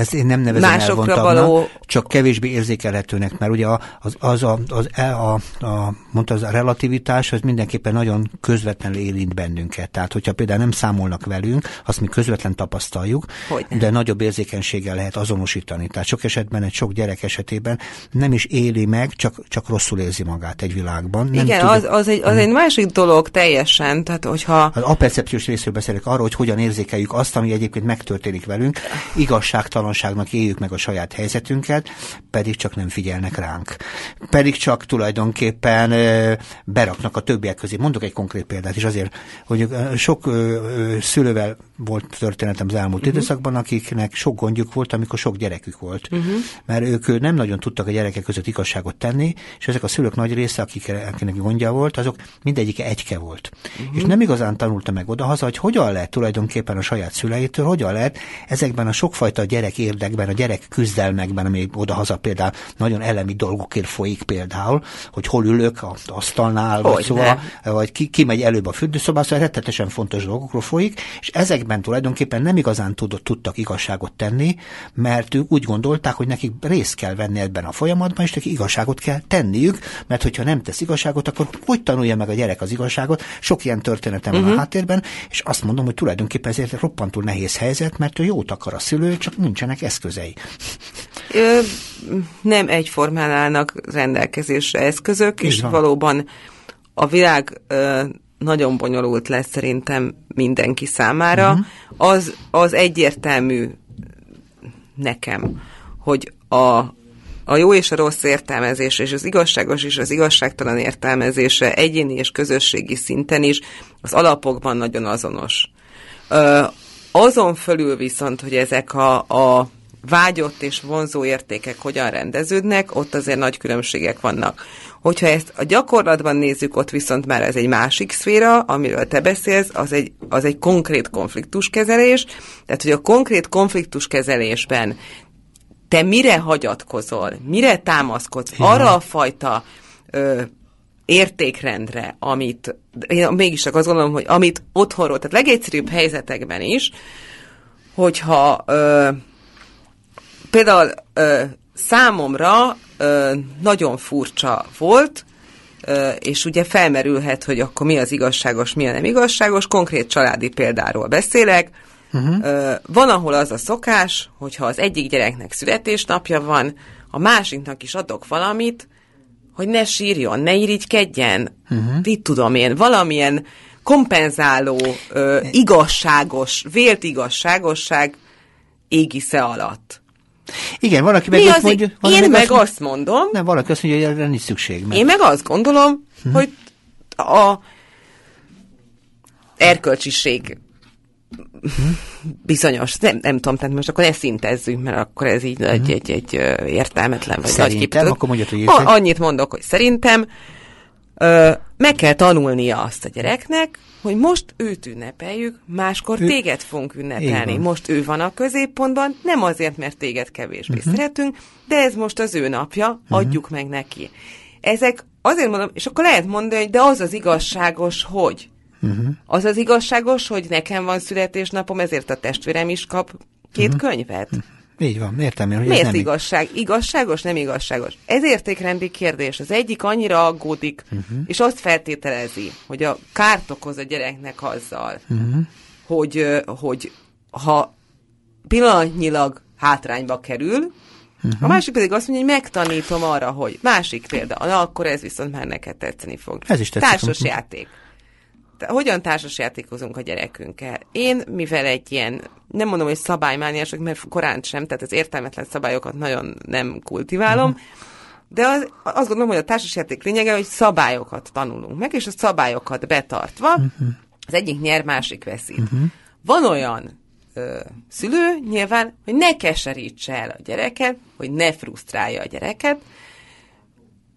ezt én nem nevezem Másokra való... csak kevésbé érzékelhetőnek, mert ugye az, az, a, az e, a, a, mondta, az a relativitás, az mindenképpen nagyon közvetlenül érint bennünket. Tehát, hogyha például nem számolnak velünk, azt mi közvetlen tapasztaljuk, Hogyne. de nagyobb érzékenységgel lehet azonosítani. Tehát sok esetben egy sok gyerek esetében nem is éli meg, csak, csak rosszul érzi magát egy világban. Nem Igen, tudja, az, az, egy, az egy másik dolog teljesen, tehát hogyha... Az apercepciós részről beszélek arról, hogy hogyan érzékeljük azt, ami egyébként megtörténik velünk, igazságtalan bizonytalanságnak éljük meg a saját helyzetünket, pedig csak nem figyelnek ránk. Pedig csak tulajdonképpen beraknak a többiek közé. Mondok egy konkrét példát is azért, hogy sok szülővel volt történetem az elmúlt uh-huh. időszakban, akiknek sok gondjuk volt, amikor sok gyerekük volt. Uh-huh. Mert ők nem nagyon tudtak a gyerekek között igazságot tenni, és ezek a szülők nagy része, akik, akinek gondja volt, azok mindegyike egyke volt. Uh-huh. És nem igazán tanulta meg odahaza, hogy hogyan lehet tulajdonképpen a saját szüleitől, hogyan lehet ezekben a sokfajta gyerek érdekben, a gyerek küzdelmekben, ami odahaza például nagyon elemi dolgokért folyik például, hogy hol ülök a asztalnál, vagy, szóval, vagy ki, ki megy előbb a fürdőszobába, szóval rettetesen fontos dolgokról folyik, és ezekben tulajdonképpen nem igazán tudott, tudtak igazságot tenni, mert ők úgy gondolták, hogy nekik részt kell venni ebben a folyamatban, és nekik igazságot kell tenniük, mert hogyha nem tesz igazságot, akkor hogy tanulja meg a gyerek az igazságot? Sok ilyen történetem uh-huh. van a mhm. háttérben, és azt mondom, hogy tulajdonképpen ezért roppantul nehéz helyzet, mert ő jót akar a szülő, csak nincsenek eszközei. Ö, nem egyformán állnak rendelkezésre eszközök, Így és van. valóban a világ ö, nagyon bonyolult lesz szerintem mindenki számára. Uh-huh. Az, az egyértelmű nekem, hogy a, a jó és a rossz értelmezés, és az igazságos és az igazságtalan értelmezése egyéni és közösségi szinten is az alapokban nagyon azonos. Ö, azon fölül viszont, hogy ezek a, a vágyott és vonzó értékek hogyan rendeződnek, ott azért nagy különbségek vannak. Hogyha ezt a gyakorlatban nézzük, ott viszont már ez egy másik szféra, amiről te beszélsz, az egy, az egy konkrét konfliktuskezelés, tehát hogy a konkrét konfliktuskezelésben te mire hagyatkozol, mire támaszkodsz, arra a fajta ö, értékrendre, amit én mégis csak azt gondolom, hogy amit otthonról, tehát legegyszerűbb helyzetekben is, hogyha ö, például ö, számomra nagyon furcsa volt, és ugye felmerülhet, hogy akkor mi az igazságos, mi a nem igazságos, konkrét családi példáról beszélek. Uh-huh. Van, ahol az a szokás, hogyha az egyik gyereknek születésnapja van, a másiknak is adok valamit, hogy ne sírjon, ne irigykedjen, uh-huh. itt tudom én, valamilyen kompenzáló, igazságos, vélt igazságosság égisze alatt. Igen, valaki meg Mi azt mondja... Én meg, meg azt, azt mondom... Nem, valaki azt mondja, hogy erre nincs szükség. Mert... Én meg azt gondolom, uh-huh. hogy a erkölcsiség uh-huh. bizonyos, nem, nem tudom, tehát most akkor ne szintezzünk, mert akkor ez így egy, egy, egy értelmetlen vagy Szerintem, nagy akkor mondjad, hogy Annyit mondok, hogy szerintem ö, meg kell tanulnia azt a gyereknek, hogy most őt ünnepeljük, máskor ő... téged fogunk ünnepelni. Most ő van a középpontban, nem azért, mert téged kevésbé uh-huh. szeretünk, de ez most az ő napja, uh-huh. adjuk meg neki. Ezek azért mondom, és akkor lehet mondani, hogy de az az igazságos, hogy. Uh-huh. Az az igazságos, hogy nekem van születésnapom, ezért a testvérem is kap két uh-huh. könyvet. Uh-huh. Így van, értem én, hogy Miért ez nem igazság? Igazságos, nem igazságos? Ez értékrendi kérdés. Az egyik annyira aggódik, uh-huh. és azt feltételezi, hogy a kárt okoz a gyereknek azzal, uh-huh. hogy, hogy ha pillanatnyilag hátrányba kerül, Uh-huh. A másik pedig azt mondja, hogy megtanítom arra, hogy másik példa, na akkor ez viszont már neked tetszeni fog. Ez is tetszik. Társas játék hogyan társasjátékozunk a gyerekünkkel? Én, mivel egy ilyen, nem mondom, hogy szabálymániások, mert korán sem, tehát az értelmetlen szabályokat nagyon nem kultiválom, uh-huh. de az, azt gondolom, hogy a társasjáték lényege, hogy szabályokat tanulunk meg, és a szabályokat betartva uh-huh. az egyik nyer, másik veszi. Uh-huh. Van olyan ö, szülő nyilván, hogy ne keserítse el a gyereket, hogy ne frusztrálja a gyereket.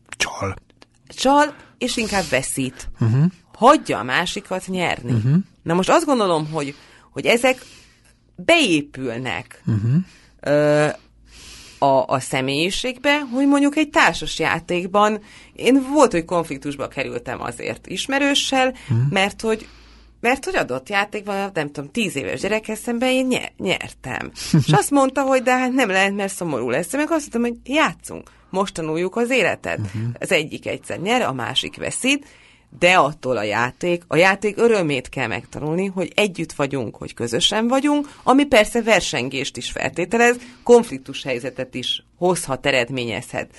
Csal. Csal, és inkább veszít. Uh-huh hagyja a másikat nyerni. Uh-huh. Na most azt gondolom, hogy, hogy ezek beépülnek uh-huh. ö, a, a személyiségbe, hogy mondjuk egy társas játékban én volt, hogy konfliktusba kerültem azért ismerőssel, uh-huh. mert hogy mert hogy adott játékban, nem tudom, tíz éves gyerekkel szemben én nyer, nyertem. És azt mondta, hogy de hát nem lehet, mert szomorú lesz. Meg azt mondtam, hogy játszunk, most tanuljuk az életet. Uh-huh. Az egyik egyszer nyer, a másik veszít, de attól a játék, a játék örömét kell megtanulni, hogy együtt vagyunk, hogy közösen vagyunk, ami persze versengést is feltételez, konfliktus helyzetet is hozhat, eredményezhet.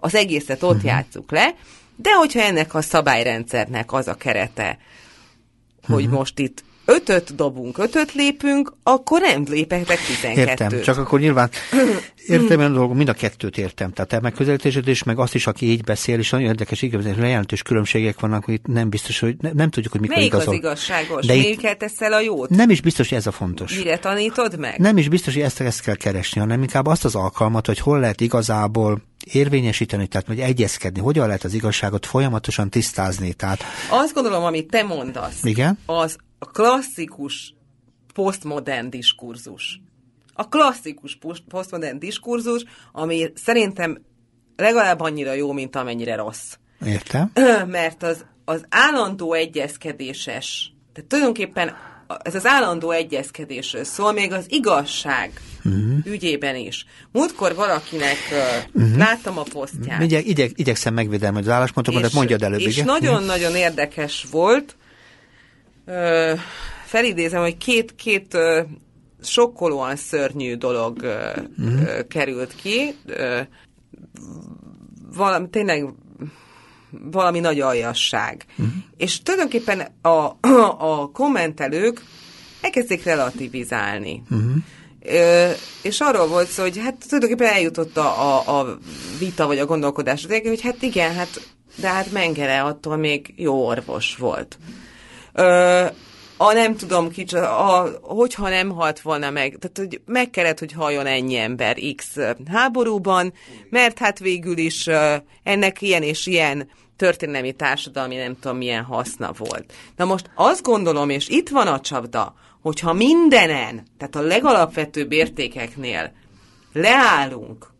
Az egészet ott uh-huh. játsszuk le, de hogyha ennek a szabályrendszernek az a kerete, hogy uh-huh. most itt ötöt dobunk, ötöt lépünk, akkor nem léphetek 12 Értem, csak akkor nyilván értem olyan dolgok, mind a kettőt értem. Tehát te megközelítésed is, meg azt is, aki így beszél, és nagyon érdekes, igazán jelentős különbségek vannak, hogy nem biztos, hogy ne, nem tudjuk, hogy mikor Melyik igazol. az igazságos? De Melyiket teszel a jót? Nem is biztos, hogy ez a fontos. Mire tanítod meg? Nem is biztos, hogy ezt, ezt kell keresni, hanem inkább azt az alkalmat, hogy hol lehet igazából érvényesíteni, tehát vagy egyezkedni, hogyan lehet az igazságot folyamatosan tisztázni. Tehát Azt gondolom, amit te mondasz, Igen? az a klasszikus posztmodern diskurzus. A klasszikus posztmodern diskurzus, ami szerintem legalább annyira jó, mint amennyire rossz. értem? Mert az, az állandó egyezkedéses, tehát tulajdonképpen ez az állandó egyezkedésről szól, még az igazság uh-huh. ügyében is. Múltkor valakinek uh, láttam a posztját. Igyek, igyek, igyekszem megvédelni az álláspontomat, de mondjad előbb. és nagyon-nagyon érdekes volt. Ö, felidézem, hogy két, két ö, sokkolóan szörnyű dolog ö, Mhm. ö, került ki. Ö, valami, tényleg valami nagy aljasság. Mhm. És tulajdonképpen a, a kommentelők elkezdték relativizálni. Mhm. Ö, és arról volt szó, hogy hát tulajdonképpen eljutott a, a, a vita vagy a gondolkodás, hogy hát igen, hát de hát Mengele attól még jó orvos volt. Ö, a nem tudom kicsi, a, hogyha nem halt volna meg, tehát hogy meg kellett, hogy haljon ennyi ember X háborúban, mert hát végül is ennek ilyen és ilyen történelmi társadalmi nem tudom milyen haszna volt. Na most azt gondolom, és itt van a csapda, hogyha mindenen, tehát a legalapvetőbb értékeknél leállunk,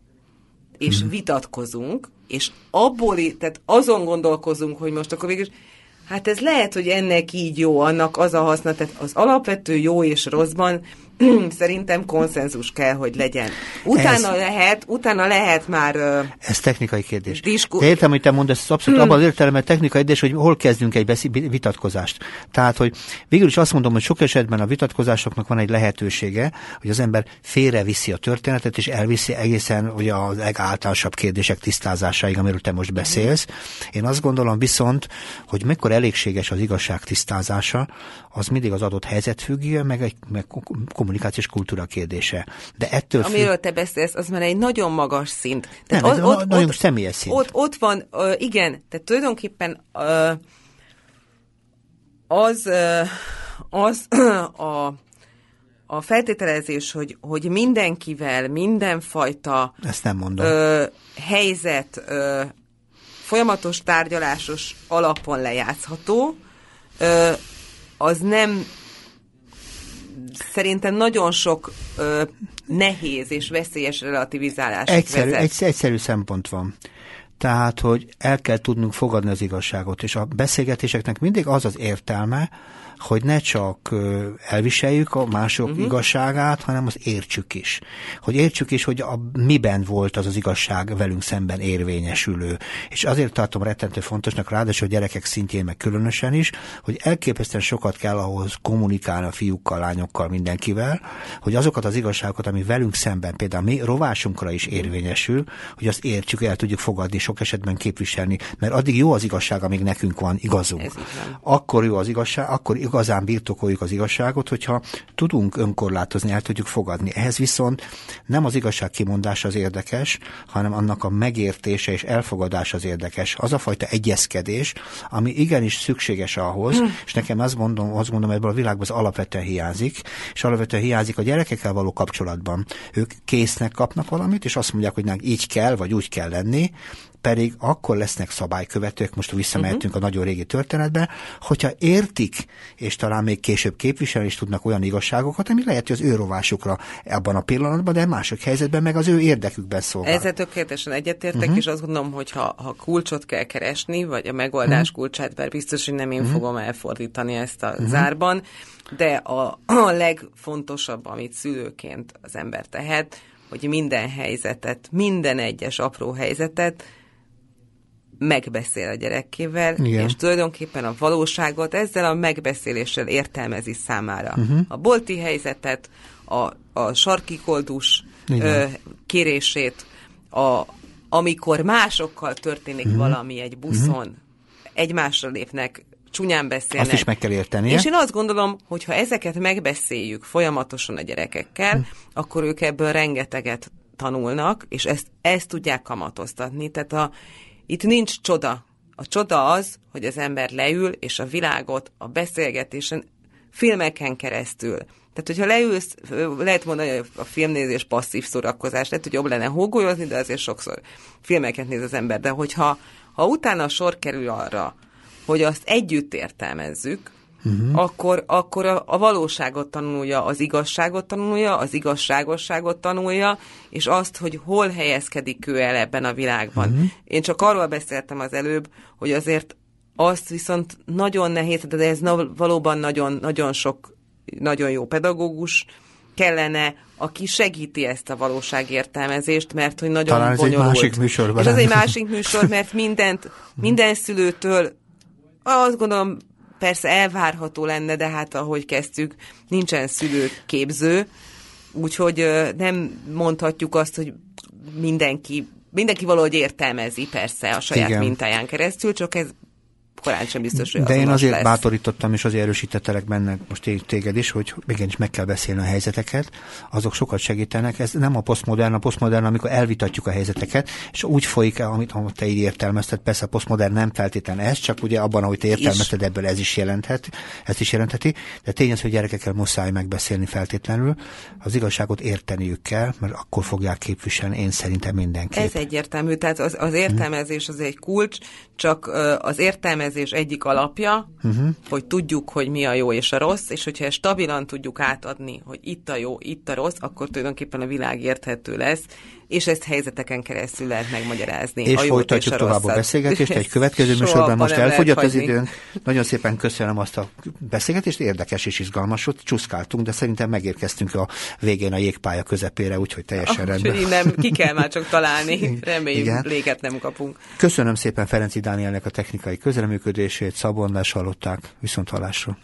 és hmm. vitatkozunk, és abból, tehát azon gondolkozunk, hogy most akkor végül is, hát ez lehet, hogy ennek így jó, annak az a haszna, tehát az alapvető jó és rosszban szerintem konszenzus kell, hogy legyen. Utána Ez- lehet, utána lehet már ö, Ez technikai kérdés. Disku- De értem, hogy te mondasz, abszolút abban az értelemben technikai kérdés, hogy hol kezdünk egy beszé- vitatkozást. Tehát, hogy végül is azt mondom, hogy sok esetben a vitatkozásoknak van egy lehetősége, hogy az ember félreviszi a történetet, és elviszi egészen ugye a legáltalánosabb kérdések tisztázásáig, amiről te most beszélsz. Én azt gondolom viszont, hogy mikor elégséges az igazság tisztázása, az mindig az adott helyzet függő, meg egy meg kommunikációs kultúra kérdése. De ettől függ, Amiről te beszélsz, az már egy nagyon magas szint. Nem, ez na- nagyon személyes szint. Ott, ott van, ö, igen, tehát tulajdonképpen ö, az, ö, az a, a feltételezés, hogy, hogy mindenkivel, mindenfajta ezt nem mondom. ö, helyzet ö, folyamatos tárgyalásos alapon lejátszható, ö, az nem szerintem nagyon sok ö, nehéz és veszélyes relativizálás Egyszerű, vezet. egy, egyszerű szempont van. Tehát, hogy el kell tudnunk fogadni az igazságot, és a beszélgetéseknek mindig az az értelme, hogy ne csak elviseljük a mások uh-huh. igazságát, hanem az értsük is. Hogy értsük is, hogy a, miben volt az az igazság velünk szemben érvényesülő. És azért tartom rettentő fontosnak, ráadásul a gyerekek szintjén meg különösen is, hogy elképesztően sokat kell ahhoz kommunikálni a fiúkkal, lányokkal, mindenkivel, hogy azokat az igazságokat, ami velünk szemben, például mi rovásunkra is érvényesül, hogy azt értsük, el tudjuk fogadni, sok esetben képviselni, mert addig jó az igazság, amíg nekünk van igazunk. Akkor jó az igazság, akkor igazán birtokoljuk az igazságot, hogyha tudunk önkorlátozni, el tudjuk fogadni. Ehhez viszont nem az igazság kimondása az érdekes, hanem annak a megértése és elfogadása az érdekes. Az a fajta egyezkedés, ami igenis szükséges ahhoz, hmm. és nekem azt mondom, azt mondom, ebből a világban az alapvetően hiányzik, és alapvetően hiányzik a gyerekekkel való kapcsolatban. Ők késznek kapnak valamit, és azt mondják, hogy így kell, vagy úgy kell lenni, pedig akkor lesznek szabálykövetők, most visszamehetünk uh-huh. a nagyon régi történetbe, hogyha értik, és talán még később képviselni is tudnak olyan igazságokat, ami lehet, hogy az ő rovásukra abban a pillanatban, de mások helyzetben meg az ő érdekükben szolgál. Ezzel tökéletesen egyetértek, uh-huh. és azt gondolom, hogy ha, ha kulcsot kell keresni, vagy a megoldás uh-huh. kulcsát, bár biztos, hogy nem én uh-huh. fogom elfordítani ezt a uh-huh. zárban, de a, a legfontosabb, amit szülőként az ember tehet, hogy minden helyzetet, minden egyes apró helyzetet megbeszél a gyerekével, Igen. és tulajdonképpen a valóságot ezzel a megbeszéléssel értelmezi számára. Uh-huh. A bolti helyzetet, a, a sarki koldus ö, kérését, a, amikor másokkal történik uh-huh. valami egy buszon, uh-huh. egymásra lépnek csúnyán beszélnek. Azt is meg kell érteni. És én azt gondolom, hogy ha ezeket megbeszéljük folyamatosan a gyerekekkel, hm. akkor ők ebből rengeteget tanulnak, és ezt, ezt tudják kamatoztatni. Tehát a, itt nincs csoda. A csoda az, hogy az ember leül, és a világot a beszélgetésen, filmeken keresztül. Tehát, hogyha leülsz, lehet mondani, hogy a filmnézés passzív szórakozás, lehet, hogy jobb lenne hógolyozni, de azért sokszor filmeket néz az ember. De hogyha ha utána sor kerül arra, hogy azt együtt értelmezzük, uh-huh. akkor, akkor a, a valóságot tanulja, az igazságot tanulja, az igazságosságot tanulja, és azt, hogy hol helyezkedik ő el ebben a világban. Uh-huh. Én csak arról beszéltem az előbb, hogy azért azt viszont nagyon nehéz, de ez valóban nagyon, nagyon sok, nagyon jó pedagógus kellene, aki segíti ezt a valóságértelmezést, mert hogy nagyon Talán ez bonyolult. egy másik műsor. És ez egy másik műsor, mert mindent, minden szülőtől azt gondolom persze elvárható lenne, de hát ahogy kezdtük, nincsen szülőképző, úgyhogy nem mondhatjuk azt, hogy mindenki mindenki valahogy értelmezi persze a saját Igen. mintáján keresztül, csak ez korán sem biztos, hogy De én azért lesz. bátorítottam, és azért erősítettelek benne most téged is, hogy igenis meg kell beszélni a helyzeteket, azok sokat segítenek. Ez nem a posztmodern, a posztmodern, amikor elvitatjuk a helyzeteket, és úgy folyik el, amit, amit te így értelmezted. Persze a posztmodern nem feltétlenül ez, csak ugye abban, ahogy te értelmezted, is. ebből ez is jelenthet, ez is jelentheti. De tény az, hogy gyerekekkel muszáj megbeszélni feltétlenül. Az igazságot érteniük kell, mert akkor fogják képviselni, én szerintem mindenki. Ez egyértelmű, tehát az, az értelmezés az egy kulcs, csak az értelmezés tervezés egyik alapja, uh-huh. hogy tudjuk, hogy mi a jó és a rossz, és hogyha ezt stabilan tudjuk átadni, hogy itt a jó, itt a rossz, akkor tulajdonképpen a világ érthető lesz, és ezt helyzeteken keresztül lehet megmagyarázni. És a folytatjuk és a tovább a beszélgetést. Egy következő műsorban most elfogyott az időnk. Nagyon szépen köszönöm azt a beszélgetést, érdekes és izgalmas volt. Csúszkáltunk, de szerintem megérkeztünk a végén a jégpálya közepére, úgyhogy teljesen ah, rendben. Nem, ki kell már csak találni. Reméljük, Igen. léget nem kapunk. Köszönöm szépen Ferenci Dánielnek a technikai közreműködését, Szabonlás hallották, viszont hallásra.